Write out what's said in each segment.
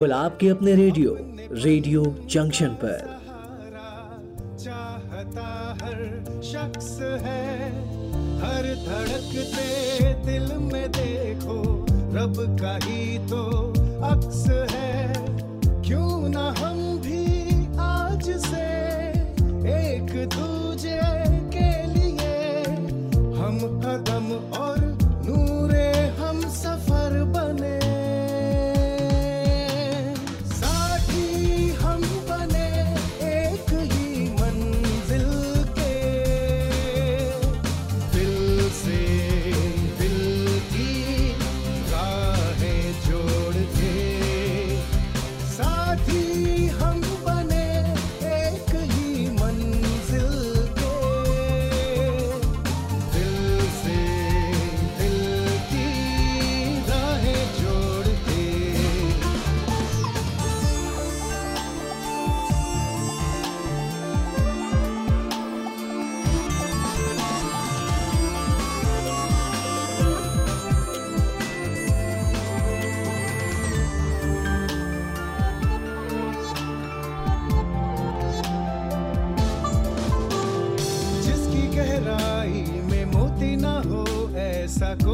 केवल आपके अपने रेडियो रेडियो जंक्शन पर। चाहता हर शख्स है, हर धड़कते दिल में देखो, रब का ही तो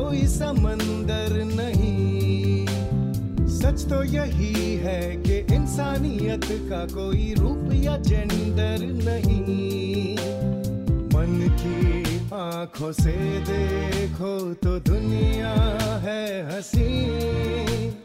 कोई समंदर नहीं। सच तो यही है कि इंसानियत का कोई रूप या जेंडर नहीं। मन की आँखों से देखो तो दुनिया है हँसी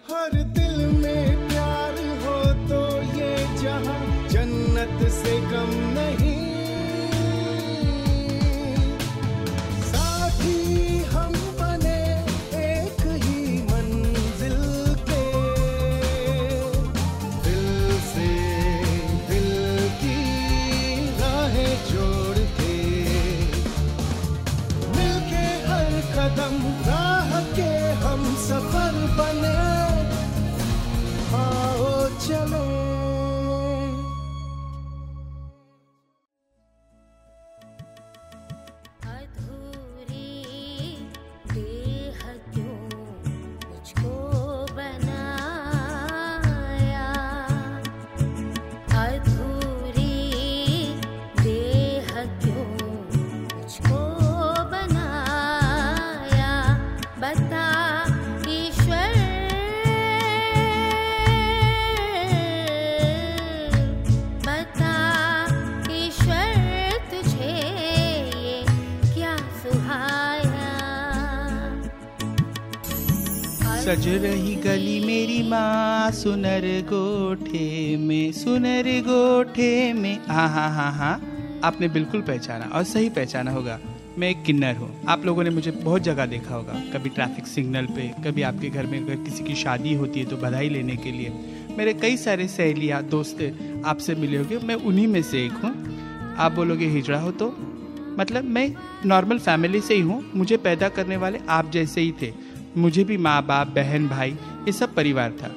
सज रही गली मेरी माँ, सुनर गोठे में, सुनर गोठे में। हाँ हाँ हाँ हाँ आपने बिल्कुल पहचाना और सही पहचाना होगा। मैं एक किन्नर हूँ। आप लोगों ने मुझे बहुत जगह देखा होगा। कभी ट्रैफ़िक सिग्नल पे, कभी आपके घर में अगर किसी की शादी होती है तो बधाई लेने के लिए। मेरे कई सारे सहेलियाँ, दोस्त आपसे मिले होंगे। मैं उन्हीं में से एक हूँ। आप बोलोगे, हिजड़ा हो तो? मतलब मैं नॉर्मल फैमिली से ही हूँ। मुझे पैदा करने वाले आप जैसे ही थे। मुझे भी माँ, बाप, बहन, भाई, ये सब परिवार था।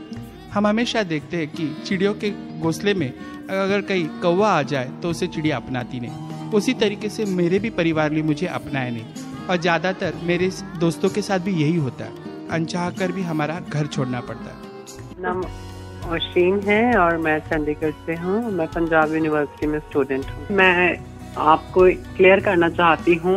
हम हमेशा देखते हैं कि चिड़ियों के घोंसले में अगर कहीं कौवा आ जाए तो उसे चिड़िया अपनाती नहीं। उसी तरीके से मेरे भी परिवार ने मुझे अपनाया नहीं। और ज़्यादातर मेरे दोस्तों के साथ भी यही होता। है अनचाह कर भी हमारा घर छोड़ना पड़ता। है नाम है और मैं चंडीगढ़ से हूँ। मैं पंजाब यूनिवर्सिटी में स्टूडेंट हूँ। मैं आपको क्लियर करना चाहती हूँ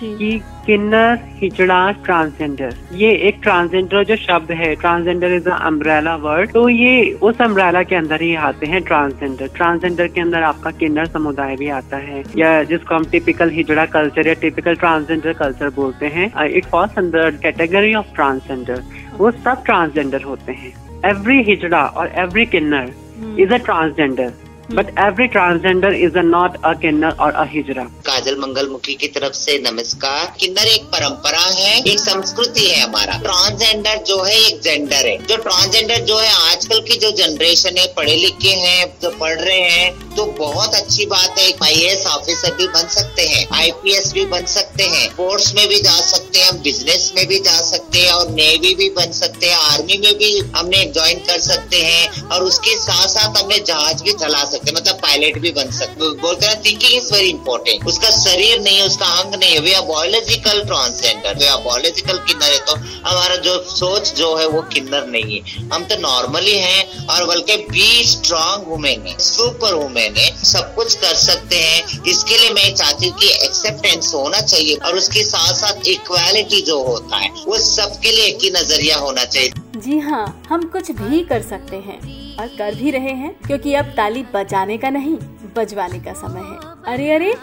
कि किन्नर हिचड़ा ट्रांसजेंडर ये एक ट्रांसजेंडर जो शब्द है ट्रांसजेंडर इज़ अम्ब्रेला वर्ड तो ये उस अम्ब्रेला के अंदर ही आते हैं ट्रांसजेंडर ट्रांसजेंडर के अंदर आपका किन्नर समुदाय भी आता है। या जिसको हम टिपिकल हिजड़ा कल्चर या टिपिकल ट्रांसजेंडर कल्चर बोलते हैं इट फॉल्स अंदर कैटेगरी ऑफ़ ट्रांसजेंडर वो सब ट्रांसजेंडर होते हैं। एवरी हिजड़ा और every kinnar is a transgender but every transgender is a not a kinner or a hijra. Kajal Mangal Mukhi की तरफ़ से नमस्कार। किन्नर एक परंपरा है, एक संस्कृति है हमारा। ट्रांसजेंडर जो है, एक जेंडर है। जो ट्रांसजेंडर जो है, आजकल की जो जनरेशन है पढ़े लिखे हैं, जो पढ़ रहे हैं तो बहुत अच्छी बात है। आई ऑफिसर भी बन सकते हैं आईपीएस भी बन सकते हैं स्पोर्ट्स में भी जा सकते हैं हम बिज़नेस में भी जा सकते हैं, और नेवी भी बन सकते हैं आर्मी में भी हमने ज्वाइन कर सकते हैं, और उसके साथ साथ हमने जहाज़ भी चला सकते हैं मतलब पायलट भी बन सकते। बोलते हैं थिंकिंग इज़ वेरी इंपॉर्टेंट उसका शरीर नहीं है, उसका अंग नहीं है। वे बायोलॉजिकल ट्रांसजेंडर वे बायोलॉजिकल किन्नर है तो हमारा जो सोच जो है, वो किन्नर नहीं है। हम तो नॉर्मली हैं, और बल्कि बी स्ट्रांग वुमेन है सुपर वुमेन है। सब कुछ कर सकते हैं। इसके लिए मैं चाहती हूँ कि एक्सेप्टेंस होना चाहिए, और उसके साथ साथ इक्वालिटी जो होता है, वो सबके लिए एक ही नज़रिया होना चाहिए। जी हाँ हम कुछ भी कर सकते हैं। और कर भी रहे हैं, क्योंकि अब ताली बजाने का नहीं, बजवाने का समय है। अरे अरे,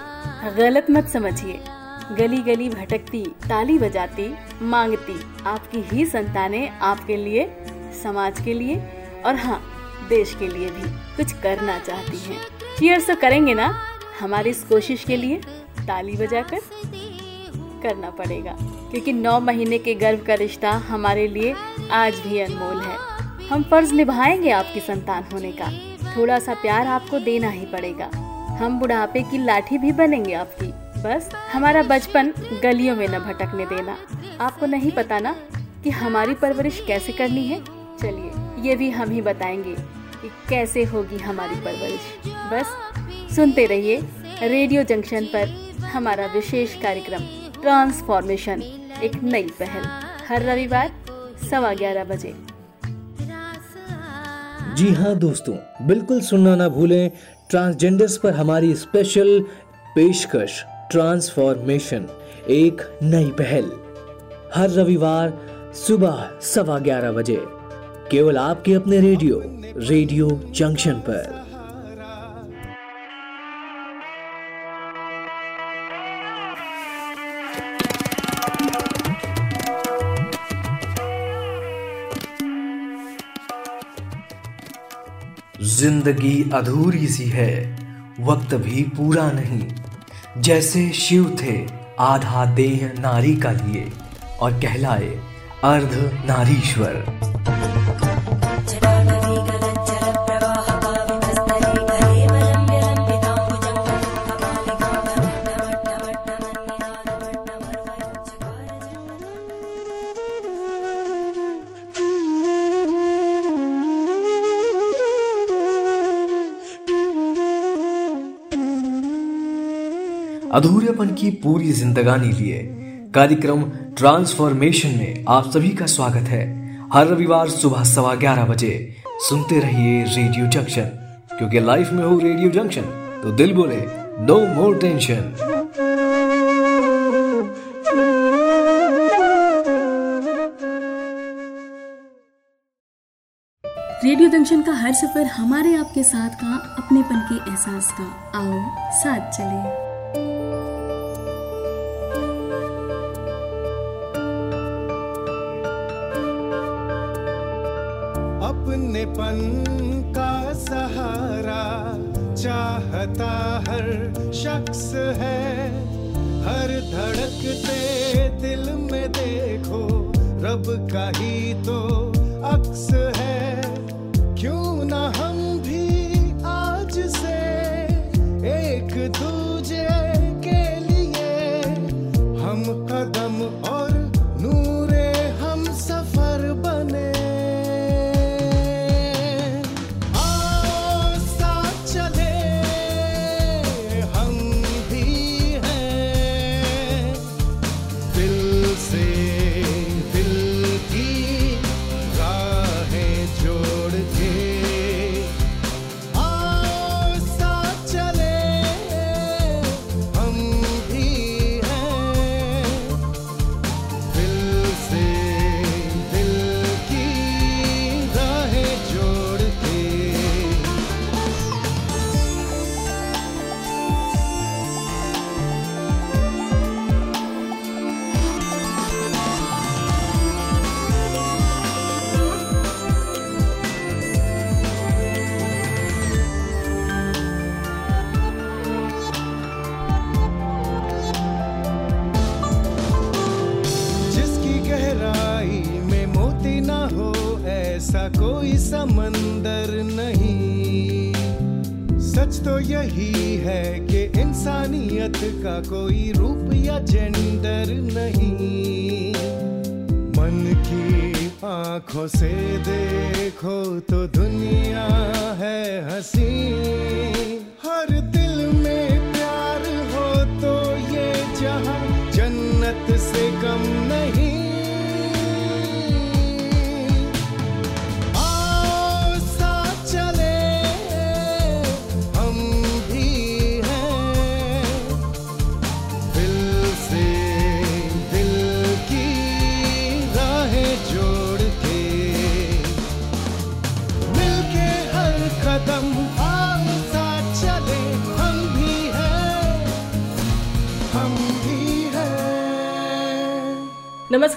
गलत मत समझिए। गली गली भटकती, ताली बजाती, मांगती आपकी ही संतानें आपके लिए, समाज के लिए और हाँ देश के लिए भी कुछ करना चाहती हैं। चीयर्स तो करेंगे ना? हमारी इस कोशिश के लिए ताली बजाकर करना पड़ेगा, क्योंकि नौ महीने के गर्भ का रिश्ता हमारे लिए आज भी अनमोल है। हम फ़र्ज़ निभाएँगे आपकी संतान होने का। थोड़ा सा प्यार आपको देना ही पड़ेगा। हम बुढ़ापे की लाठी भी बनेंगे आपकी। बस, हमारा बचपन गलियों में न भटकने देना। आपको नहीं पता ना कि हमारी परवरिश कैसे करनी है? चलिए, ये भी हम ही बताएँगे कि कैसे होगी हमारी परवरिश। बस, सुनते रहिए रेडियो जंक्शन पर हमारा विशेष कार्यक्रम, ट्रांसफॉर्मेशन, एक नई पहल। हर रविवार सवा ग्यारह बजे। जी हाँ दोस्तों, बिल्कुल सुनना ना भूलें, ट्रांसजेंडर्स पर हमारी स्पेशल पेशकश, ट्रांसफॉर्मेशन, एक नई पहल। हर रविवार सुबह सवा ग्यारह बजे, केवल आपके अपने रेडियो रेडियो जंक्शन पर। ज़िंदगी अधूरी सी है, वक्त भी पूरा नहीं। जैसे शिव थे, आधा देह नारी का लिए, और कहलाए अर्ध नारीश्वर। अधूरेपन की पूरी जिंदगानी लिए। कार्यक्रम ट्रांसफॉर्मेशन में आप सभी का स्वागत है। हर रविवार सुबह सवा ग्यारह बजे सुनते रहिए रेडियो जंक्शन, क्योंकि लाइफ में हो रेडियो जंक्शन तो दिल बोले, no more tension. Radio junction का हर सफ़र हमारे आपके साथ का, अपनेपन के एहसास का। आओ, साथ चले। अपनेपन का सहारा चाहता हर शख्स है। हर धड़कते दिल में देखो, रब का ही तो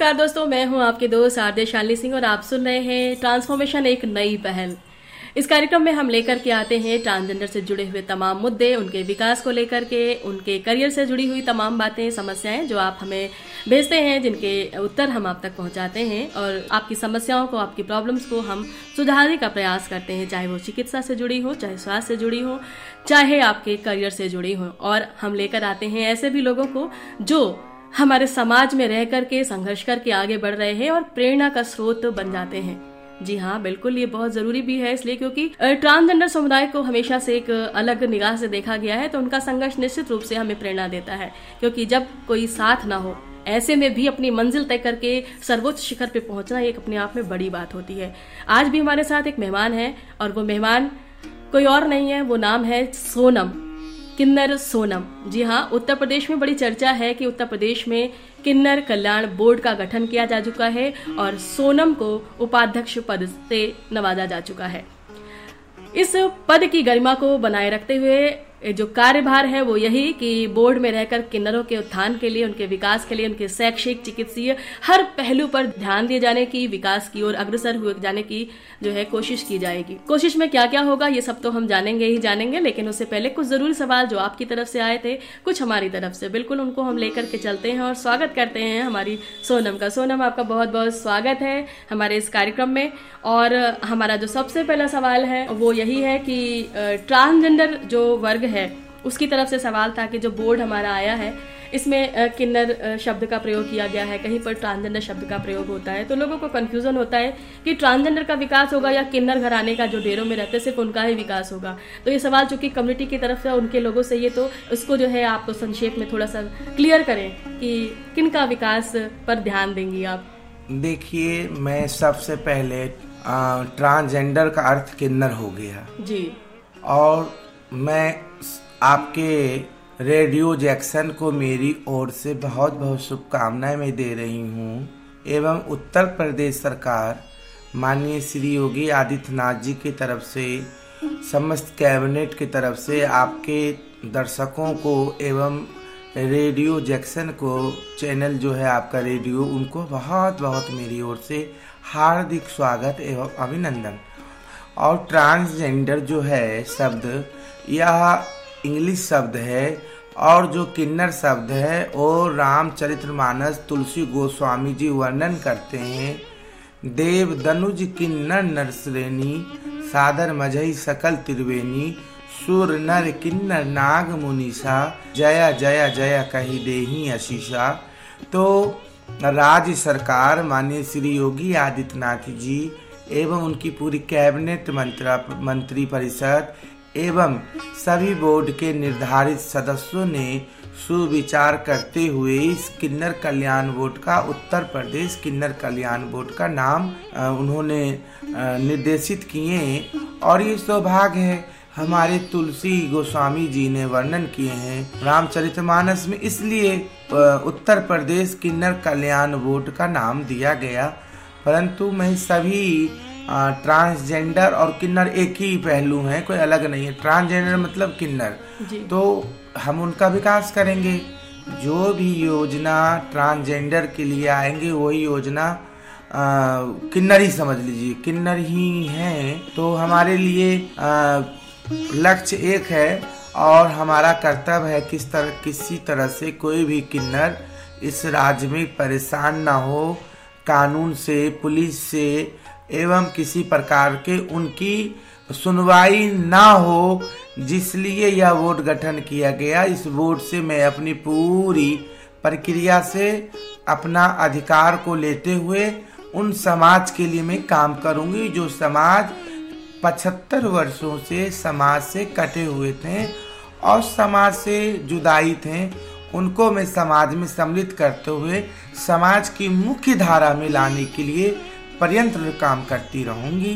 नमस्कार दोस्तों, मैं हूँ आपके दोस्त आरजे शाली सिंह और आप सुन रहे हैं ट्रांसफॉर्मेशन एक नई पहल। इस कार्यक्रम में हम लेकर के आते हैं ट्रांसजेंडर से जुड़े हुए तमाम मुद्दे, उनके विकास को लेकर के, उनके करियर से जुड़ी हुई तमाम बातें, समस्याएँ जो आप हमें भेजते हैं, जिनके उत्तर हम आप तक पहुंचाते हैं और आपकी समस्याओं को, आपकी प्रॉब्लम्स को हम सुधारने का प्रयास करते हैं, चाहे वो चिकित्सा से जुड़ी हो, चाहे स्वास्थ्य से जुड़ी हो, चाहे आपके करियर से जुड़ी हो। और हम लेकर आते हैं ऐसे भी लोगों को जो हमारे समाज में रह करके, संघर्ष करके आगे बढ़ रहे हैं और प्रेरणा का स्रोत बन जाते हैं। जी हाँ बिल्कुल ये बहुत ज़रूरी भी है इसलिए क्योंकि ट्रांसजेंडर समुदाय को हमेशा से एक अलग निगाह से देखा गया है तो उनका संघर्ष निश्चित रूप से हमें प्रेरणा देता है। क्योंकि जब कोई साथ ना हो, ऐसे में भी अपनी मंजिल तय करके सर्वोच्च शिखर पे पहुँचना एक अपने आप में बड़ी बात होती है। आज भी हमारे साथ एक मेहमान है और वो मेहमान कोई और नहीं है, वो नाम है सोनम। किन्नर सोनम। जी हाँ उत्तर प्रदेश में बड़ी चर्चा है कि उत्तर प्रदेश में किन्नर कल्याण बोर्ड का गठन किया जा चुका है और सोनम को उपाध्यक्ष पद से नवाजा जा चुका है। इस पद की गरिमा को बनाए रखते हुए जो कार्यभार है, वो यही कि बोर्ड में रहकर किन्नरों के उत्थान के लिए, उनके विकास के लिए, उनके शैक्षिक, चिकित्सीय हर पहलू पर ध्यान दिए जाने की, विकास की ओर अग्रसर हुए जाने की जो है कोशिश की जाएगी। कोशिश में क्या क्या होगा, ये सब तो हम जानेंगे ही जानेंगे, लेकिन उससे पहले कुछ ज़रूरी सवाल जो आपकी तरफ़ से आए थे, कुछ हमारी तरफ़ से। बिल्कुल उनको हम लेकर के चलते हैं और स्वागत करते हैं हमारी सोनम का। सोनम, आपका बहुत बहुत स्वागत है हमारे इस कार्यक्रम में। और हमारा जो सबसे पहला सवाल है, वो यही है कि ट्रांसजेंडर जो वर्ग है उसकी तरफ़ से सवाल था कि जो बोर्ड हमारा आया है इसमें किन्नर शब्द का प्रयोग किया गया है कहीं पर ट्रांसजेंडर शब्द का प्रयोग होता है। तो लोगों को कंफ्यूजन होता है कि ट्रांसजेंडर का विकास होगा या किन्नर घराने का जो डेरों में रहते सिर्फ़ उनका ही विकास होगा। तो ये सवाल चूँकि कम्युनिटी की तरफ़ से उनके लोगों से ये तो उसको जो है आप संक्षेप में थोड़ा सा क्लियर करें कि किन का विकास पर ध्यान देंगी आप। देखिए मैं सबसे पहले ट्रांसजेंडर का अर्थ किन्नर हो गया। जी। और मैं आपके रेडियो जैक्सन को मेरी ओर से बहुत बहुत शुभकामनाएँ मैं दे रही हूँ। एवं उत्तर प्रदेश सरकार, माननीय श्री योगी आदित्यनाथ जी की तरफ़ से, समस्त कैबिनेट की तरफ़ से आपके दर्शकों को एवं रेडियो जैक्सन को चैनल जो है आपका रेडियो, उनको बहुत बहुत मेरी ओर से हार्दिक स्वागत एवं अभिनंदन। और ट्रांसजेंडर जो है शब्द, यह इंग्लिश शब्द है और जो किन्नर शब्द है, वो रामचरितमानस तुलसी गोस्वामी जी वर्णन करते हैं। देव दनुज किन्नर नर श्रेणी सादर मझई सकल त्रिवेणी, सुर नर किन्नर नाग मुनीषा जया जया जया कही देही आशीषा तो राज्य सरकार माननीय श्री योगी आदित्यनाथ जी एवं उनकी पूरी कैबिनेट मंत्रा मंत्री परिषद एवं सभी बोर्ड के निर्धारित सदस्यों ने सुविचार करते हुए इस किन्नर कल्याण बोर्ड का उत्तर प्रदेश किन्नर कल्याण बोर्ड का नाम उन्होंने निर्देशित किए। और ये सौभाग्य है, हमारे तुलसी गोस्वामी जी ने वर्णन किए हैं। रामचरितमानस में इसलिए उत्तर प्रदेश किन्नर कल्याण बोर्ड का नाम दिया गया। परंतु मैं सभी ट्रांसजेंडर और किन्नर एक ही पहलू हैं कोई अलग नहीं है। ट्रांसजेंडर मतलब किन्नर। तो हम उनका विकास करेंगे। जो भी योजना ट्रांसजेंडर के लिए आएँगे वही योजना अ, किन्नर ही समझ लीजिए। किन्नर ही हैं तो हमारे लिए लक्ष्य एक है और हमारा कर्तव्य है किस तरह किसी तरह से कोई भी किन्नर इस राज्य में परेशान ना हो। कानून से पुलिस से एवं किसी प्रकार के उनकी सुनवाई ना हो, जिसलिए यह बोर्ड गठन किया गया। इस बोर्ड से मैं अपनी पूरी प्रक्रिया से अपना अधिकार को लेते हुए उन समाज के लिए मैं काम करूँगी, जो समाज पचहत्तर वर्षों से समाज से कटे हुए थे और समाज से जुदाई थे। उनको मैं समाज में सम्मिलित करते हुए समाज की मुख्य धारा में लाने के लिए पर्यंत काम करती रहूँगी।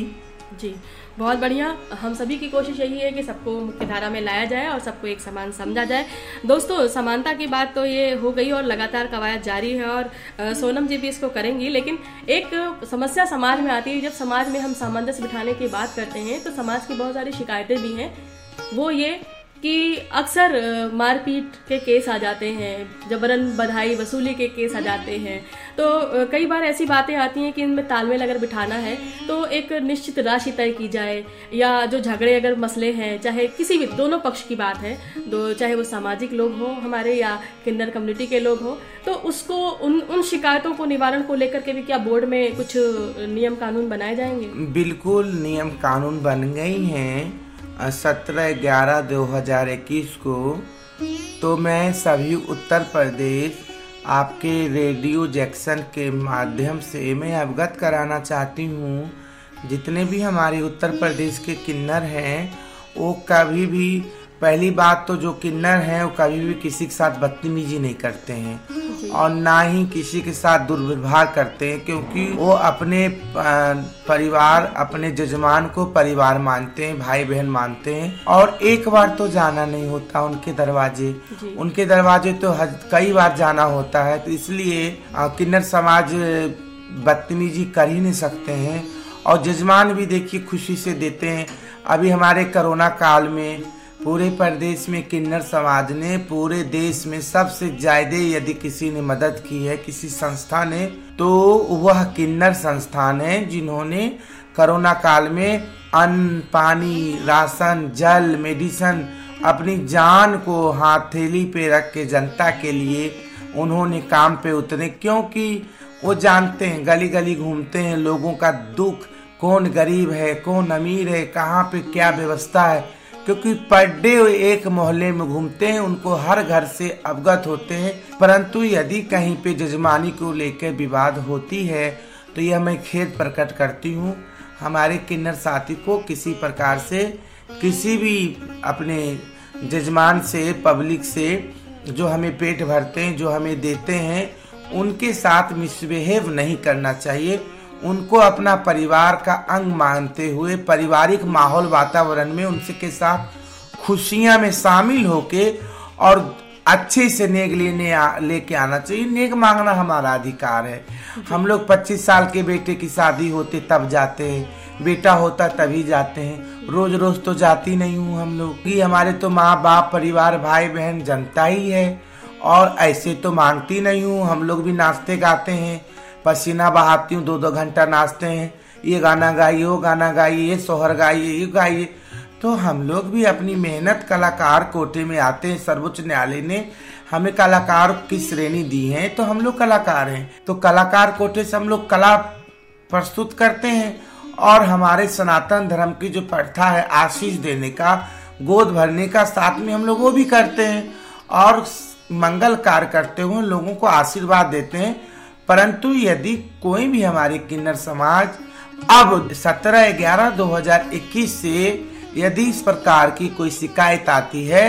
जी, बहुत बढ़िया। हम सभी की कोशिश यही है कि सबको मुख्य धारा में लाया जाए और सबको एक समान समझा जाए। दोस्तों, समानता की बात तो ये हो गई और लगातार कवायद जारी है और सोनम जी भी इसको करेंगी, लेकिन एक समस्या समाज में आती है। जब समाज में हम सामंजस्य बिठाने की बात करते हैं तो समाज की बहुत सारी शिकायतें भी हैं। वो ये कि अक्सर मारपीट के केस आ जाते हैं, जबरन बधाई, वसूली के केस आ जाते हैं। तो कई बार ऐसी बातें आती हैं कि इनमें तालमेल अगर बिठाना है तो एक निश्चित राशि तय की जाए, या जो झगड़े अगर मसले हैं, चाहे किसी भी, दोनों पक्ष की बात है, दो, चाहे वो सामाजिक लोग हों हमारे, या किन्नर कम्युनिटी के लोग हों तो उसको, उन उन शिकायतों को निवारण को लेकर के भी क्या बोर्ड में कुछ नियम कानून बनाए जाएँगे? बिल्कुल, नियम कानून बन गई हैं। सत्रह ग्यारह दो हज़ार इक्कीस को तो मैं सभी उत्तर प्रदेश आपके रेडियो जैक्सन के माध्यम से मैं अवगत कराना चाहती हूँ। जितने भी हमारे उत्तर प्रदेश के किन्नर हैं, वो कभी भी पहली बात तो जो किन्नर हैं वो कभी भी किसी के साथ बदतमीजी नहीं करते हैं और ना ही किसी के साथ दुर्व्यवहार करते हैं क्योंकि वो अपने परिवार अपने जजमान को परिवार मानते हैं भाई बहन मानते हैं और एक बार तो जाना नहीं होता उनके दरवाजे। उनके दरवाजे तो हज- कई बार जाना होता है तो इसलिए किन्नर समाज बदतमीजी कर ही नहीं सकते हैं और जजमान भी देखिए खुशी से देते हैं। अभी हमारे कोरोना काल में पूरे प्रदेश में किन्नर समाज ने पूरे देश में सबसे ज़्यादा यदि किसी ने मदद की है किसी संस्था ने तो वह किन्नर संस्थान है जिन्होंने कोरोना काल में अन्न, पानी, राशन, जल, मेडिसन अपनी जान को हाथेली पे रख के जनता के लिए उन्होंने काम पे उतरे, क्योंकि वो जानते हैं गली गली घूमते हैं, लोगों का दुख, कौन गरीब है, कौन अमीर है, कहाँ पे क्या व्यवस्था है। क्योंकि पर डे एक मोहल्ले में घूमते हैं, उनको हर घर से अवगत होते हैं। परंतु यदि कहीं पे जजमानी को लेकर विवाद होती है तो यह मैं खेद प्रकट करती हूँ। हमारे किन्नर साथी को किसी प्रकार से किसी भी अपने जजमान से, पब्लिक से, जो हमें पेट भरते हैं, जो हमें देते हैं, उनके साथ मिसबिहेव नहीं करना चाहिए। उनको अपना परिवार का अंग मानते हुए पारिवारिक माहौल वातावरण में उनसे के साथ खुशियाँ में शामिल होके और अच्छे से नेक लेने लेके आना चाहिए। नेक मांगना हमारा अधिकार है। हम लोग 25 साल के बेटे की शादी होते तब जाते हैं। बेटा होता तभी जाते हैं। रोज रोज तो जाती नहीं हूँ हम लोग कि। हमारे तो माँ बाप, परिवार, भाई, बहन, जनता ही है। और ऐसे तो मांगती नहीं हूँ। हम लोग भी नाचते गाते हैं। पसीना बहाती हूँ दो दो घंटा नाचते हैं। ये गाना गाइए, वो गाना गाइए, ये सोहर गाइए, ये गाइए। तो हम लोग भी अपनी मेहनत कलाकार कोटे में आते हैं। सर्वोच्च न्यायालय ने हमें कलाकार की श्रेणी दी है तो हम लोग कलाकार हैं। तो कलाकार कोटे से हम लोग कला प्रस्तुत करते हैं और हमारे सनातन धर्म की जो प्रथा है, आशीष देने का, गोद भरने का, साथ में हम लोग वो भी करते हैं। और मंगल कार्य करते हुए लोगों को आशीर्वाद देते हैं। परंतु यदि कोई भी हमारे किन्नर समाज अब 17 ग्यारह 2021 से यदि इस प्रकार की कोई शिकायत आती है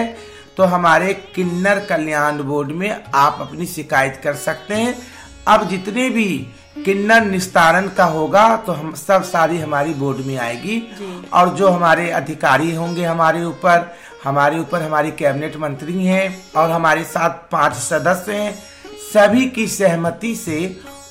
तो हमारे किन्नर कल्याण बोर्ड में आप अपनी शिकायत कर सकते हैं। अब जितने भी किन्नर निस्तारण का होगा तो हम सब सारी हमारी बोर्ड में आएगी। और जो हमारे अधिकारी होंगे हमारे ऊपर हमारे ऊपर हमारी कैबिनेट मंत्री हैं और हमारे साथ पाँच सदस्य हैं सभी की सहमति से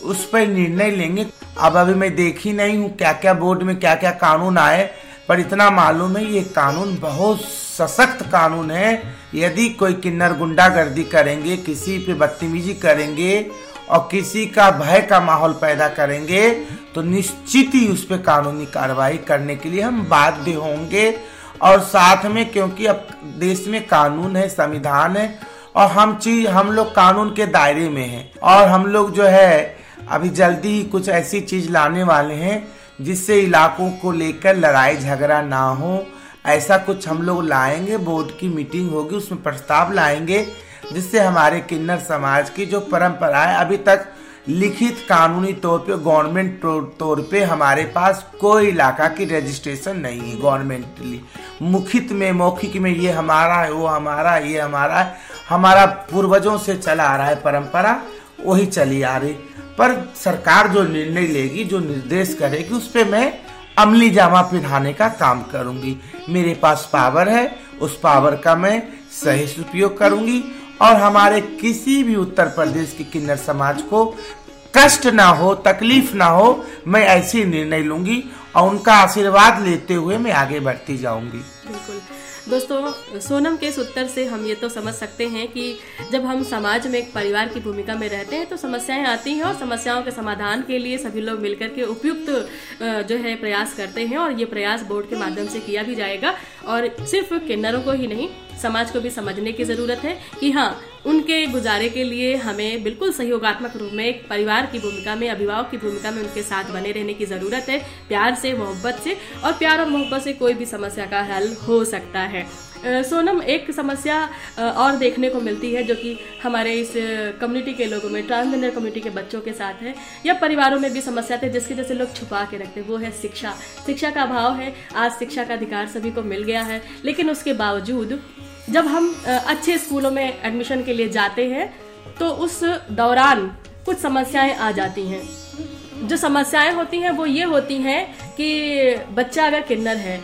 उस पर निर्णय लेंगे। अब अभी मैं देखी नहीं हूँ क्या क्या बोर्ड में क्या क्या कानून आए, पर इतना मालूम है ये कानून बहुत सशक्त कानून है। यदि कोई किन्नर गुंडागर्दी करेंगे, किसी पे बदतमीजी करेंगे और किसी का भय का माहौल पैदा करेंगे तो निश्चित ही उस पर कानूनी कार्रवाई करने के लिए हम बाध्य होंगे। और साथ में क्योंकि अब देश में कानून है, संविधान है और हम चीज़ हम लोग कानून के दायरे में हैं। और हम लोग जो है, अभी जल्दी ही कुछ ऐसी चीज़ लाने वाले हैं, जिससे इलाकों को लेकर लड़ाई झगड़ा ना हो। ऐसा कुछ हम लोग लाएँगे, बोर्ड की मीटिंग होगी, उसमें प्रस्ताव लाएँगे, जिससे हमारे किन्नर समाज की जो परंपराएँ अभी तक लिखित कानूनी तौर पे, गवर्नमेंट तौर पे हमारे पास कोई इलाका की रजिस्ट्रेशन नहीं है गवर्नमेंटली मुखित में, मौखिक में ये हमारा है, वो हमारा ये हमारा है। हमारा पूर्वजों से चला आ रहा है परंपरा, वही चली आ रही। पर सरकार जो निर्णय लेगी, जो निर्देश करेगी, उस पर मैं अमली जामा पहनाने का काम करूँगी। मेरे पास पावर है, उस पावर का मैं सही उपयोग करूँगी। और हमारे किसी भी उत्तर प्रदेश के किन्नर समाज को कष्ट ना हो, तकलीफ़ ना हो, मैं ऐसे निर्णय लूँगी और उनका आशीर्वाद लेते हुए मैं आगे बढ़ती जाऊँगी। बिल्कुल। दोस्तों, सोनम के इस उत्तर से हम ये तो समझ सकते हैं कि जब हम समाज में एक परिवार की भूमिका में रहते हैं तो समस्याएँ आती हैं और समस्याओं के समाधान के लिए सभी लोग मिलकर के उपयुक्त जो है प्रयास करते हैं और ये प्रयास बोर्ड के माध्यम से किया भी जाएगा। और सिर्फ़ किन्नरों को ही नहीं समाज को भी समझने की ज़रूरत है कि हाँ उनके गुजारे के लिए हमें बिल्कुल सहयोगात्मक रूप में एक परिवार की भूमिका में, अभिभावक की भूमिका में उनके साथ बने रहने की ज़रूरत है, प्यार से, मोहब्बत से और प्यार और मोहब्बत से कोई भी समस्या का हल हो सकता है। सोनम, एक समस्या और देखने को मिलती है जो कि हमारे इस कम्युनिटी के लोगों में ट्रांसजेंडर कम्युनिटी के बच्चों के साथ है या परिवारों में भी समस्या थे, जिसकी जैसे लोग छुपा के रखते हैं, वो है शिक्षा। शिक्षा का अभाव है, आज शिक्षा का अधिकार सभी को मिल गया है, लेकिन उसके बावजूद जब हम अच्छे स्कूलों में एडमिशन के लिए जाते हैं तो उस दौरान कुछ समस्याएँ आ जाती हैं। जो समस्याएँ होती हैं, वो ये होती हैं कि बच्चा अगर किन्नर है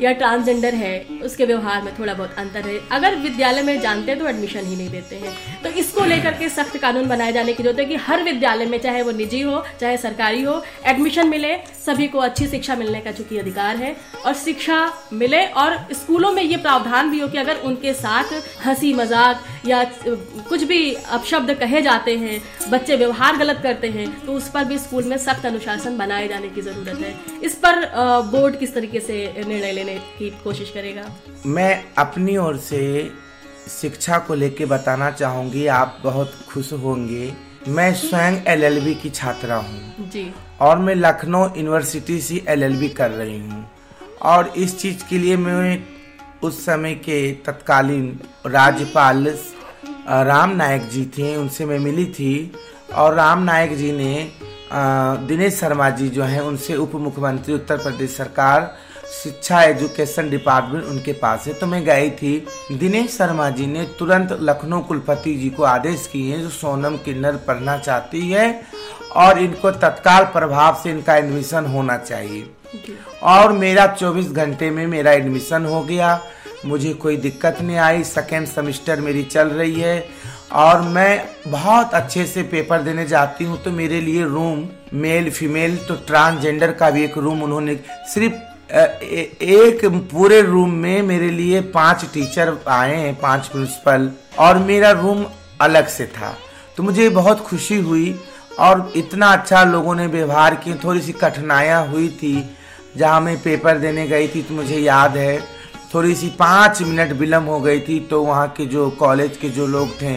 या ट्रांसजेंडर है, उसके व्यवहार में थोड़ा बहुत अंतर है। अगर विद्यालय में जानते हैं तो एडमिशन ही नहीं देते हैं। तो इसको लेकर के सख्त कानून बनाए जाने की ज़रूरत है कि हर विद्यालय में, चाहे वो निजी हो, चाहे सरकारी हो एडमिशन मिले, सभी को अच्छी शिक्षा मिलने का चूँकि अधिकार है। और शिक्षा मिले और स्कूलों में ये प्रावधान भी हो कि अगर उनके साथ हँसी मज़ाक या कुछ भी अपशब्द कहे जाते हैं, बच्चे व्यवहार गलत करते हैं तो उस पर भी स्कूल में सख्त अनुशासन बनाए जाने की ज़रूरत है। इस पर बोर्ड किस तरीके से निर्णय लेने की कोशिश करेगा? मैं अपनी ओर से शिक्षा को लेके बताना चाहूँगी आप बहुत खुश होंगे। मैं स्वयं एलएलबी की छात्रा हूँ। जी। और मैं लखनऊ यूनिवर्सिटी से एलएलबी कर रही हूँ। और इस चीज़ के लिए मैं उस समय के तत्कालीन राज्यपाल राम नायक जी थे उनसे मैं मिली थी। और राम नायक जी ने दिनेश शर्मा जी जो हैं उनसे उप मुख्यमंत्री उत्तर प्रदेश सरकार शिक्षा एजुकेशन डिपार्टमेंट उनके पास है। तो मैं गई थी। दिनेश शर्मा जी ने तुरंत लखनऊ कुलपति जी को आदेश किए हैं जो सोनम किन्नर पढ़ना चाहती है और इनको तत्काल प्रभाव से इनका एडमिशन होना चाहिए। और मेरा 24 घंटे में मेरा एडमिशन हो गया। मुझे कोई दिक्कत नहीं आई। सेकेंड सेमिस्टर मेरी चल रही है। और मैं बहुत अच्छे से पेपर देने जाती हूँ। तो मेरे लिए रूम मेल फीमेल तो ट्रांसजेंडर का भी एक रूम उन्होंने सिर्फ़ एक पूरे रूम में मेरे लिए पाँच टीचर आए हैं, पाँच प्रिंसिपल और मेरा रूम अलग से था। तो मुझे बहुत खुशी हुई, और इतना अच्छा लोगों ने व्यवहार किए। थोड़ी सी कठिनाइयाँ हुई थी, जहाँ मैं पेपर देने गई थी तो मुझे याद है। थोड़ी सी पाँच मिनट विलम्ब हो गई थी तो वहाँ के जो कॉलेज के जो लोग थे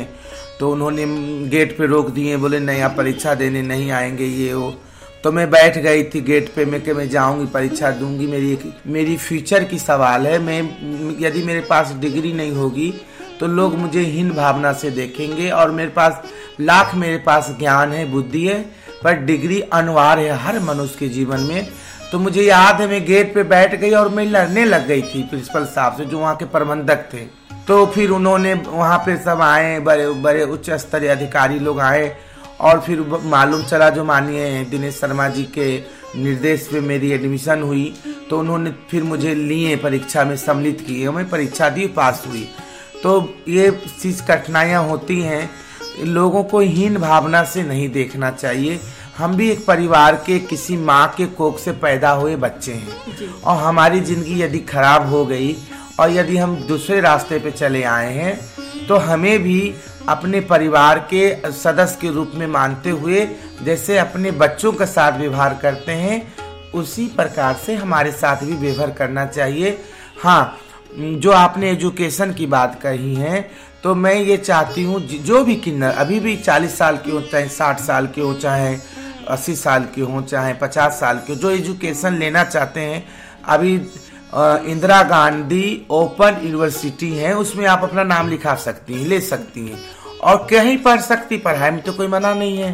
तो उन्होंने गेट पे रोक दिए, बोले नहीं आप परीक्षा देने नहीं आएँगे, ये वो। तो मैं बैठ गई थी गेट पे, मैं कि मैं जाऊँगी, परीक्षा दूँगी, मेरी एक, मेरी फ्यूचर की सवाल है, मैं, यदि मेरे पास डिग्री नहीं होगी तो लोग मुझे हीन भावना से देखेंगे और मेरे पास, लाख मेरे पास ज्ञान है, बुद्धि है, पर डिग्री अनिवार्य है हर मनुष्य के जीवन में। तो मुझे याद है, मैं गेट पे बैठ गई और मैं लड़ने लग गई थी प्रिंसिपल साहब से, जो वहाँ के प्रबंधक थे। तो फिर उन्होंने वहाँ पे सब आए, बड़े बड़े उच्च स्तरीय अधिकारी लोग आए और फिर मालूम चला जो मानिए दिनेश शर्मा जी के निर्देश पे मेरी एडमिशन हुई तो उन्होंने फिर मुझे लिए परीक्षा में सम्मिलित किए मैं परीक्षा दी पास हुई। तो ये चीज़ कठिनाइयाँ होती हैं। लोगों को हीन भावना से नहीं देखना चाहिए। हम भी एक परिवार के किसी माँ के कोख से पैदा हुए बच्चे हैं। और हमारी ज़िंदगी यदि खराब हो गई और यदि हम दूसरे रास्ते पे चले आए हैं तो हमें भी अपने परिवार के सदस्य के रूप में मानते हुए जैसे अपने बच्चों के साथ व्यवहार करते हैं, उसी प्रकार से हमारे साथ भी व्यवहार करना चाहिए। हाँ जो आपने एजुकेशन की बात कही है तो मैं ये चाहती हूँ, जो भी किन्नर, अभी भी चालीस साल के हो, चाहे साठ साल के हो, चाहे अस्सी साल के हों, चाहे पचास साल के जो एजुकेशन लेना चाहते हैं, अभी इंदिरा गांधी ओपन यूनिवर्सिटी है, उसमें आप अपना नाम लिखा सकती हैं, ले सकती हैं। और कहीं पढ़ सकती, पढ़ाई में तो कोई मना नहीं है,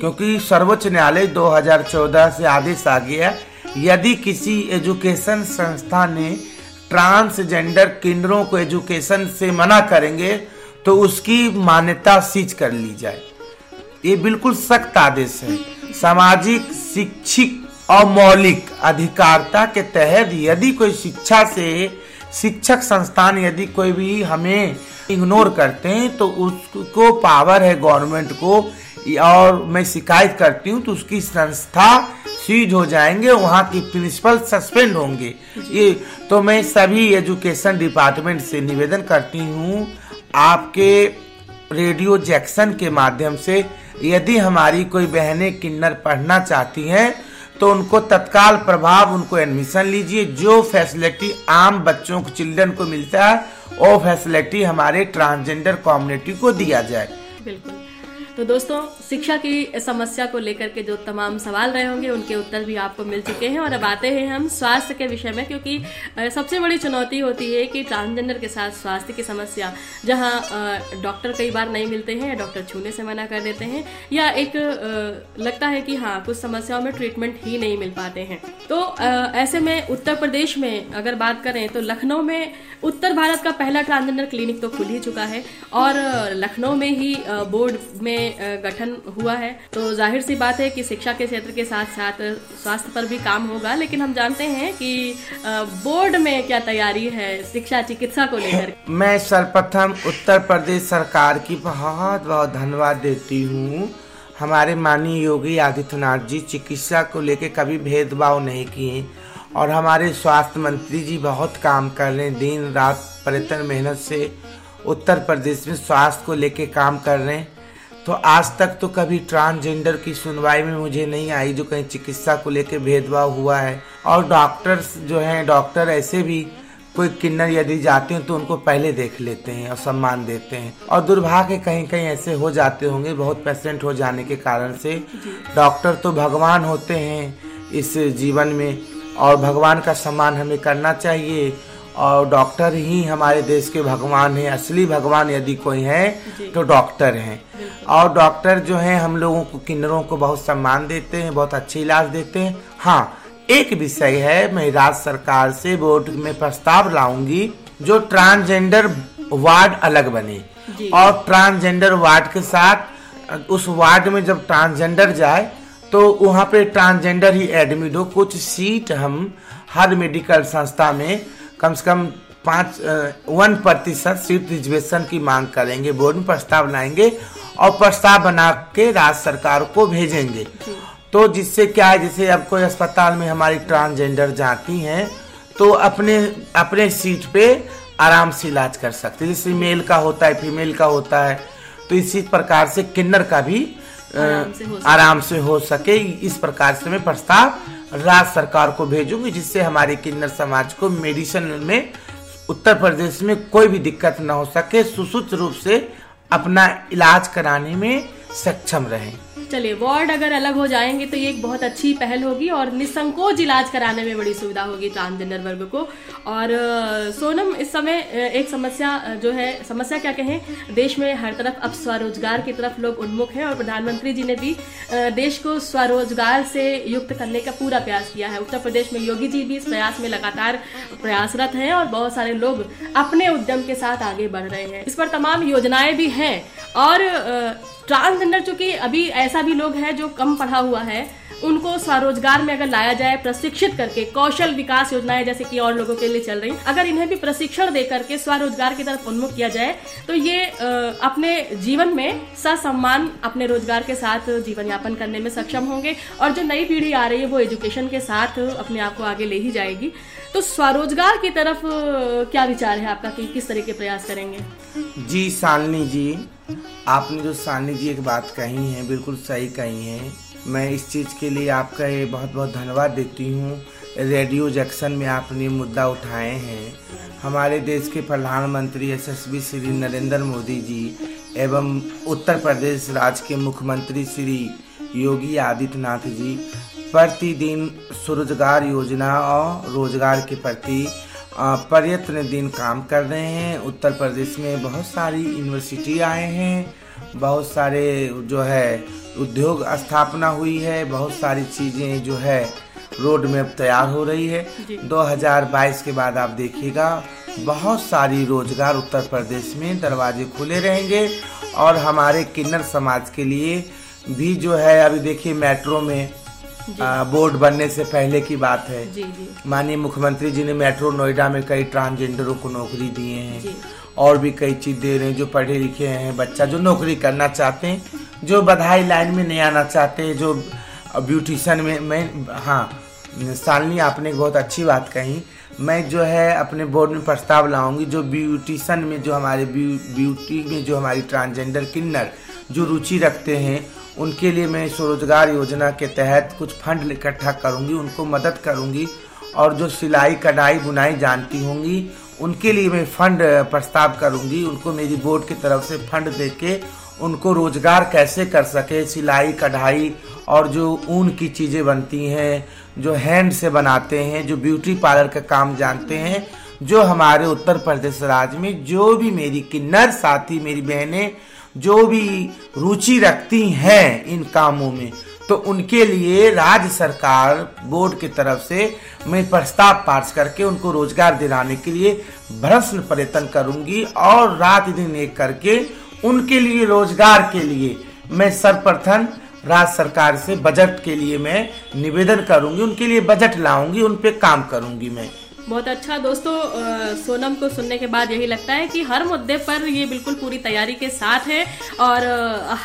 क्योंकि सर्वोच्च न्यायालय 2014 से आदेश आ गया यदि किसी एजुकेशन संस्था ने ट्रांसजेंडर किन्नरों को एजुकेशन से मना करेंगे तो उसकी मान्यता सीज कर ली जाए। ये बिल्कुल सख्त आदेश है। सामाजिक शिक्षिक और मौलिक अधिकारता के तहत यदि कोई शिक्षा से शिक्षक संस्थान यदि कोई भी हमें इग्नोर करते हैं तो उसको पावर है गवर्नमेंट को, और मैं शिकायत करती हूँ तो उसकी संस्था सीज हो जाएँगे, वहाँ की प्रिंसिपल सस्पेंड होंगे। ये तो मैं सभी एजुकेशन डिपार्टमेंट से निवेदन करती हूँ, आपके रेडियो जैक्सन के माध्यम से यदि हमारी कोई बहनें किन्नर पढ़ना चाहती हैं तो उनको तत्काल प्रभाव उनको एडमिशन लीजिए। जो फैसिलिटी आम बच्चों को चिल्ड्रन को मिलता है, वो फैसिलिटी हमारे ट्रांसजेंडर कम्युनिटी को दिया जाए। बिल्कुल। तो दोस्तों, शिक्षा की समस्या को लेकर के जो तमाम सवाल रहे होंगे, उनके उत्तर भी आपको मिल चुके हैं। और अब आते हैं हम स्वास्थ्य के विषय में, क्योंकि सबसे बड़ी चुनौती होती है कि ट्रांसजेंडर के साथ स्वास्थ्य की समस्या, जहाँ डॉक्टर कई बार नहीं मिलते हैं डॉक्टर छूने से मना कर देते हैं, या एक लगता है कि हाँ कुछ समस्याओं में ट्रीटमेंट ही नहीं मिल पाते हैं। तो ऐसे में उत्तर प्रदेश में अगर बात करें तो लखनऊ में उत्तर भारत का पहला ट्रांसजेंडर क्लिनिक तो खुल ही चुका है। और लखनऊ में ही बोर्ड में गठन हुआ है। तो ज़ाहिर सी बात है कि शिक्षा के क्षेत्र के साथ साथ स्वास्थ्य पर भी काम होगा, लेकिन हम जानते हैं कि बोर्ड में क्या तैयारी है शिक्षा चिकित्सा को लेकर? मैं सर्वप्रथम उत्तर प्रदेश सरकार की बहुत बहुत धन्यवाद देती हूँ। हमारे माननीय योगी आदित्यनाथ जी चिकित्सा को लेकर कभी भेदभाव नहीं किए और हमारे स्वास्थ्य मंत्री जी बहुत काम कर रहे हैं। दिन, रात प्रयत्न मेहनत से उत्तर प्रदेश में स्वास्थ्य को लेकर काम कर रहे हैं। तो आज तक तो कभी ट्रांसजेंडर की सुनवाई में मुझे नहीं आई जो कहीं चिकित्सा को लेकर भेदभाव हुआ है। और डॉक्टर्स जो हैं डॉक्टर ऐसे भी कोई किन्नर यदि जाते हैं तो उनको पहले देख लेते हैं और सम्मान देते हैं। और दुर्भाग्य कहीं कहीं ऐसे हो जाते होंगे बहुत पेशेंट हो जाने के कारण से डॉक्टर तो भगवान होते हैं इस जीवन में और भगवान का सम्मान हमें करना चाहिए। और डॉक्टर ही हमारे देश के भगवान हैं असली भगवान यदि कोई है तो डॉक्टर हैं। और डॉक्टर जो हैं हम लोगों को किन्नरों को बहुत सम्मान देते हैं बहुत अच्छे इलाज देते हैं। हाँ एक विषय है मैं राज्य सरकार से बोर्ड में प्रस्ताव लाऊँगी जो ट्रांसजेंडर वार्ड अलग बने। और ट्रांसजेंडर वार्ड के साथ उस वार्ड में जब ट्रांसजेंडर जाए तो वहाँ पे ट्रांसजेंडर ही एडमिट हो। कुछ सीट हम हर मेडिकल संस्था में कम से कम पाँच वन प्रतिशत सीट रिजर्वेशन की मांग करेंगे बोर्ड में प्रस्ताव लाएँगे और प्रस्ताव बना के राज्य सरकार को भेजेंगे। तो जिससे क्या है जैसे अब कोई अस्पताल में हमारी ट्रांसजेंडर जाती हैं तो अपने अपने सीट पे आराम से इलाज कर सकते जैसे मेल का होता है फीमेल का होता है तो इसी प्रकार से किन्नर का भी आराम से हो, आराम से हो सके इस प्रकार से मैं प्रस्ताव राज्य सरकार को भेजूँगी जिससे हमारे किन्नर समाज को मेडिसिन में उत्तर प्रदेश में कोई भी दिक्कत न हो सके सुसूच रूप से अपना इलाज कराने में सक्षम रहें। चलिए, वार्ड अगर अलग हो जाएँगे तो ये एक बहुत अच्छी पहल होगी और निसंकोच इलाज कराने में बड़ी सुविधा होगी ट्रांसजेंडर वर्ग को। और सोनम, इस समय एक समस्या जो है, समस्या क्या कहें? देश में हर तरफ़ अब स्वरोजगार की तरफ़ लोग उन्मुख हैं और प्रधानमंत्री जी ने भी देश को स्वरोजगार से युक्त करने का पूरा प्रयास किया है। उत्तर प्रदेश में योगी जी भी इस प्रयास में लगातार प्रयासरत हैं और बहुत सारे लोग अपने उद्यम के साथ आगे बढ़ रहे हैं। इस पर तमाम योजनाएँ भी हैं और ट्रांसजेंडर चूँकि अभी ऐसा भी लोग है जो कम पढ़ा हुआ है। उनको स्वरोजगार में अगर लाया जाए, प्रशिक्षित करके कौशल विकास योजनाएँ जैसे कि और लोगों के लिए चल रही अगर इन्हें भी प्रशिक्षण दे करके स्वरोजगार की तरफ़ उन्मुख किया जाए तो ये अपने जीवन में ससम्मान, अपने रोज़गार के साथ जीवन यापन करने में सक्षम होंगे और जो नई पीढ़ी आ रही है, वो एजुकेशन के साथ अपने आप को आगे ले ही जाएगी। तो स्वरोजगार की तरफ़ क्या विचार है आपका कि किस तरह के प्रयास करेंगे? जी, सालनी जी, आपने जो सालनी जी एक बात कही है, बिल्कुल सही कही है। मैं इस चीज़ के लिए आपका ये बहुत बहुत धन्यवाद देती हूँ। रेडियो जंक्शन में आपने मुद्दा उठाए हैं। हमारे देश के प्रधानमंत्री यशस्वी श्री नरेंद्र मोदी जी एवं उत्तर प्रदेश राज्य के मुख्यमंत्री श्री योगी आदित्यनाथ जी प्रतिदिन स्वरोजगार योजना और रोज़गार के प्रति प्रयत्न दिन काम कर रहे हैं। उत्तर प्रदेश में बहुत सारी यूनिवर्सिटी आए हैं। बहुत सारे जो है उद्योग स्थापना हुई है बहुत सारी चीज़ें जो है रोड मैप तैयार हो रही है। 2022 के बाद आप देखिएगा बहुत सारी रोज़गार उत्तर प्रदेश में दरवाजे खुले रहेंगे और हमारे किन्नर समाज के लिए भी जो है अभी देखिए मेट्रो में आ, बोर्ड बनने से पहले की बात है। माननीय मुख्यमंत्री जी ने मेट्रो नोएडा में कई ट्रांसजेंडरों को नौकरी दिए हैं। और भी कई चीज़ दे रहे हैं जो पढ़े लिखे हैं बच्चा जो नौकरी करना चाहते हैं जो बधाई लाइन में नहीं आना चाहते हैं जो ब्यूटिशन में मैं हाँ सालनी आपने बहुत अच्छी बात कही। मैं जो है अपने बोर्ड में प्रस्ताव लाऊँगी जो ब्यूटिशियन में जो हमारे ब्यू, ब्यूटी में जो हमारी ट्रांसजेंडर किन्नर जो रुचि रखते हैं उनके लिए मैं स्वरोजगार योजना के तहत कुछ फंड इकट्ठा करूँगी उनको मदद करूँगी और जो सिलाई कढ़ाई बुनाई जानती होंगी उनके लिए मैं फंड प्रस्ताव करूँगी। उनको मेरी बोर्ड की तरफ़ से फंड देके उनको रोज़गार कैसे कर सके, सिलाई, कढ़ाई और जो ऊन की चीज़ें बनती हैं, जो हैंड से बनाते हैं, जो ब्यूटी पार्लर का काम जानते हैं, जो हमारे उत्तर प्रदेश राज्य में जो भी मेरी किन्नर साथी, मेरी बहनें, जो भी रुचि रखती हैं इन कामों में तो उनके लिए राज्य सरकार बोर्ड की तरफ़ से मैं प्रस्ताव पास करके उनको रोज़गार दिलाने के लिए भ्रष्ट प्रयत्न करूँगी और रात दिन एक करके उनके लिए रोज़गार के लिए मैं सर्वप्रथम राज्य सरकार से बजट के लिए मैं निवेदन करूँगी, उनके लिए बजट लाऊँगी, उन पे काम करूँगी मैं। बहुत अच्छा। दोस्तों सोनम को सुनने के बाद यही लगता है कि हर मुद्दे पर ये बिल्कुल पूरी तैयारी के साथ है और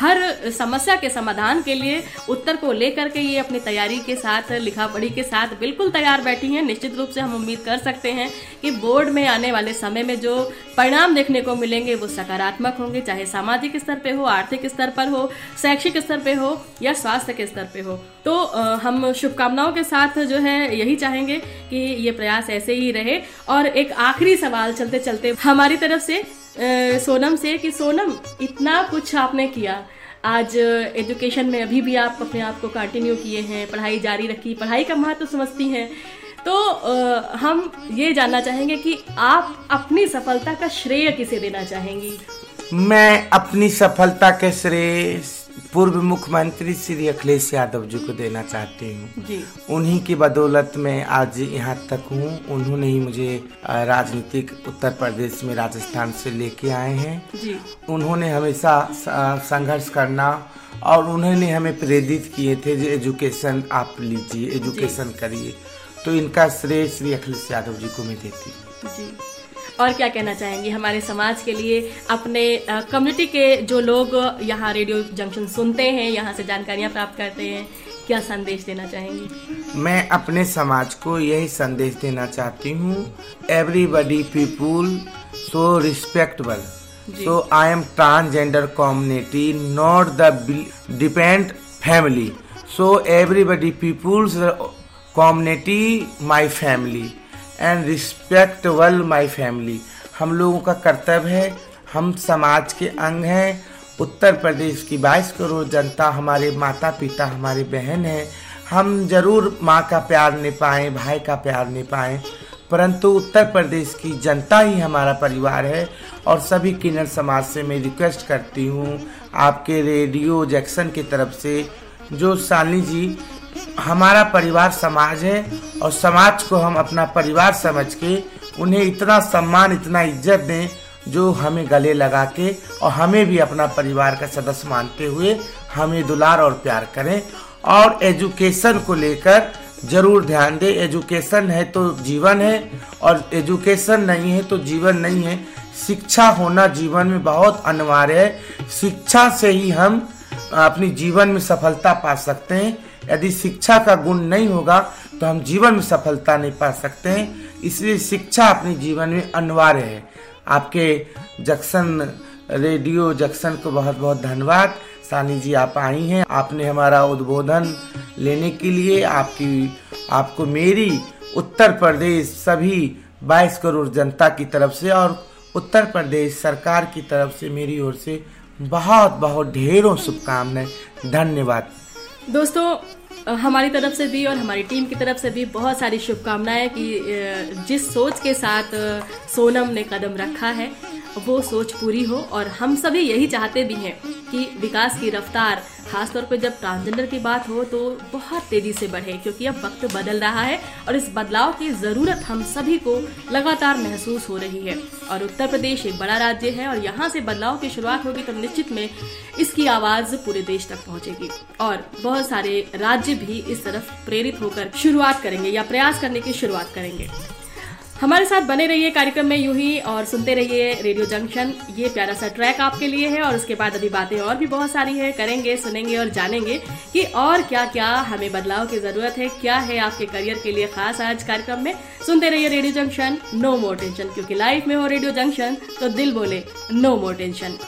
हर समस्या के समाधान के लिए उत्तर को लेकर के ये अपनी तैयारी के साथ लिखा पढ़ी के साथ बिल्कुल तैयार बैठी हैं। निश्चित रूप से हम उम्मीद कर सकते हैं कि बोर्ड में आने वाले समय में जो परिणाम देखने को मिलेंगे, वो सकारात्मक होंगे, चाहे सामाजिक स्तर पर हो, आर्थिक स्तर पर हो, शैक्षिक स्तर पर हो या स्वास्थ्य के स्तर पर हो। तो हम शुभकामनाओं के साथ जो है यही चाहेंगे कि ये प्रयास ऐसे ही रहे और एक आखिरी सवाल चलते चलते हमारी तरफ़ से अ, सोनम से कि सोनम इतना कुछ आपने किया। आज एजुकेशन में अभी भी आप अपने आप को कंटिन्यू किए हैं पढ़ाई जारी रखी पढ़ाई का महत्व तो समझती हैं। तो अ, हम ये जानना चाहेंगे कि आप अपनी सफलता का श्रेय किसे देना चाहेंगी? मैं अपनी सफलता के श्रेय पूर्व मुख्यमंत्री श्री अखिलेश यादव जी को देना चाहती हूँ। उन्हीं की बदौलत में आज यहाँ तक हूँ। उन्होंने ही मुझे राजनीतिक उत्तर प्रदेश में राजस्थान से लेके आए हैं। उन्होंने हमेशा संघर्ष करना और उन्होंने हमें प्रेरित किए थे जो एजुकेशन आप लीजिए एजुकेशन करिए। तो इनका श्रेय श्री अखिलेश यादव जी को मैं देती हूँ। और क्या कहना चाहेंगे हमारे समाज के लिए अपने कम्युनिटी के जो लोग यहाँ रेडियो जंक्शन सुनते हैं यहाँ से जानकारियाँ प्राप्त करते हैं क्या संदेश देना चाहेंगी? मैं अपने समाज को यही संदेश देना चाहती हूँ everybody people so respectable so I am transgender community not the depend family so everybody peoples community my family and respectable my family हम लोगों का कर्तव्य है, हम समाज के अंग हैं। उत्तर प्रदेश की 22 करोड़ जनता हमारे माता पिता हमारे बहन हैं। हम ज़रूर माँ का प्यार नहीं पाए भाई का प्यार नहीं पाए परंतु उत्तर प्रदेश की जनता ही हमारा परिवार है और सभी किन्नर समाज से मैं रिक्वेस्ट करती हूँ, आपके रेडियो जैक्सन की तरफ़ से, जो सालनी जी हमारा परिवार समाज है और समाज को हम अपना परिवार समझ के उन्हें इतना सम्मान, इतना इज़्ज़त दें जो हमें गले लगा के और हमें भी अपना परिवार का सदस्य मानते हुए हमें दुलार और प्यार करें। और एजुकेशन को लेकर ज़रूर ध्यान दें। एजुकेशन है तो जीवन है और एजुकेशन नहीं है तो जीवन नहीं है। शिक्षा होना जीवन में बहुत अनिवार्य है। शिक्षा से ही हम अपनी जीवन में सफलता पा सकते हैं। यदि शिक्षा का गुण नहीं होगा तो हम जीवन में सफलता नहीं पा सकते हैं। इसलिए शिक्षा अपने जीवन में अनिवार्य है। आपके जक्सन रेडियो जक्सन को बहुत बहुत धन्यवाद। सानी जी, आप आई हैं। आपने हमारा उद्बोधन लेने के लिए आपकी, आपको मेरी उत्तर प्रदेश सभी 22 करोड़ जनता की तरफ़ से और उत्तर प्रदेश सरकार की तरफ़ से मेरी ओर से बहुत बहुत ढेरों शुभकामनाएँ। धन्यवाद। दोस्तों हमारी तरफ़ से भी और हमारी टीम की तरफ़ से भी बहुत सारी शुभकामनाएँ कि जिस सोच के साथ सोनम ने कदम रखा है, वो सोच पूरी हो और हम सभी यही चाहते भी हैं कि विकास की रफ्तार खासतौर पर जब ट्रांसजेंडर की बात हो तो बहुत तेज़ी से बढ़े, क्योंकि अब वक्त बदल रहा है और इस बदलाव की ज़रूरत हम सभी को लगातार महसूस हो रही है। और उत्तर प्रदेश एक बड़ा राज्य है और यहाँ से बदलाव की शुरुआत होगी तो निश्चित में इसकी आवाज़ पूरे देश तक पहुँचेगी। और बहुत सारे राज्य भी इस तरफ़ प्रेरित होकर शुरुआत करेंगे या प्रयास करने की शुरुआत करेंगे। हमारे साथ बने रहिए कार्यक्रम में यू ही और सुनते रहिए रेडियो जंक्शन। ये प्यारा सा ट्रैक आपके लिए है और उसके बाद अभी बातें और भी बहुत सारी है। करेंगे, सुनेंगे और जानेंगे कि और क्या क्या हमें बदलाव की ज़रूरत है, क्या है आपके करियर के लिए खास आज कार्यक्रम में। सुनते रहिए radio junction, no more tension, क्योंकि लाइफ में हो रेडियो जंक्शन तो दिल बोले, नो मोर टेंशन।